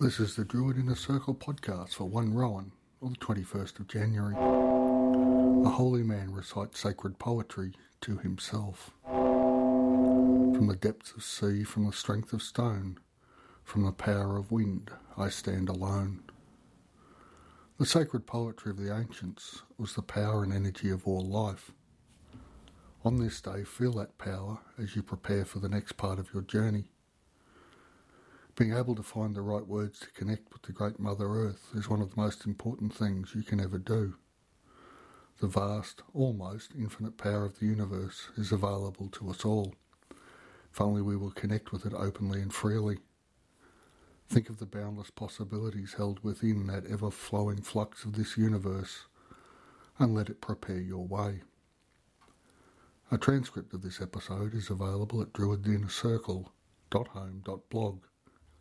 This is the Druid Inner Circle podcast for 1 Rowan, on the 21st of January. A holy man recites sacred poetry to himself. From the depths of sea, from the strength of stone, from the power of wind, I stand alone. The sacred poetry of the ancients was the power and energy of all life. On this day, feel that power as you prepare for the next part of your journey. Being able to find the right words to connect with the great Mother Earth is one of the most important things you can ever do. The vast, almost infinite power of the universe is available to us all, if only we will connect with it openly and freely. Think of the boundless possibilities held within that ever flowing flux of this universe and let it prepare your way. A transcript of this episode is available at druidinnercircle.home.blog.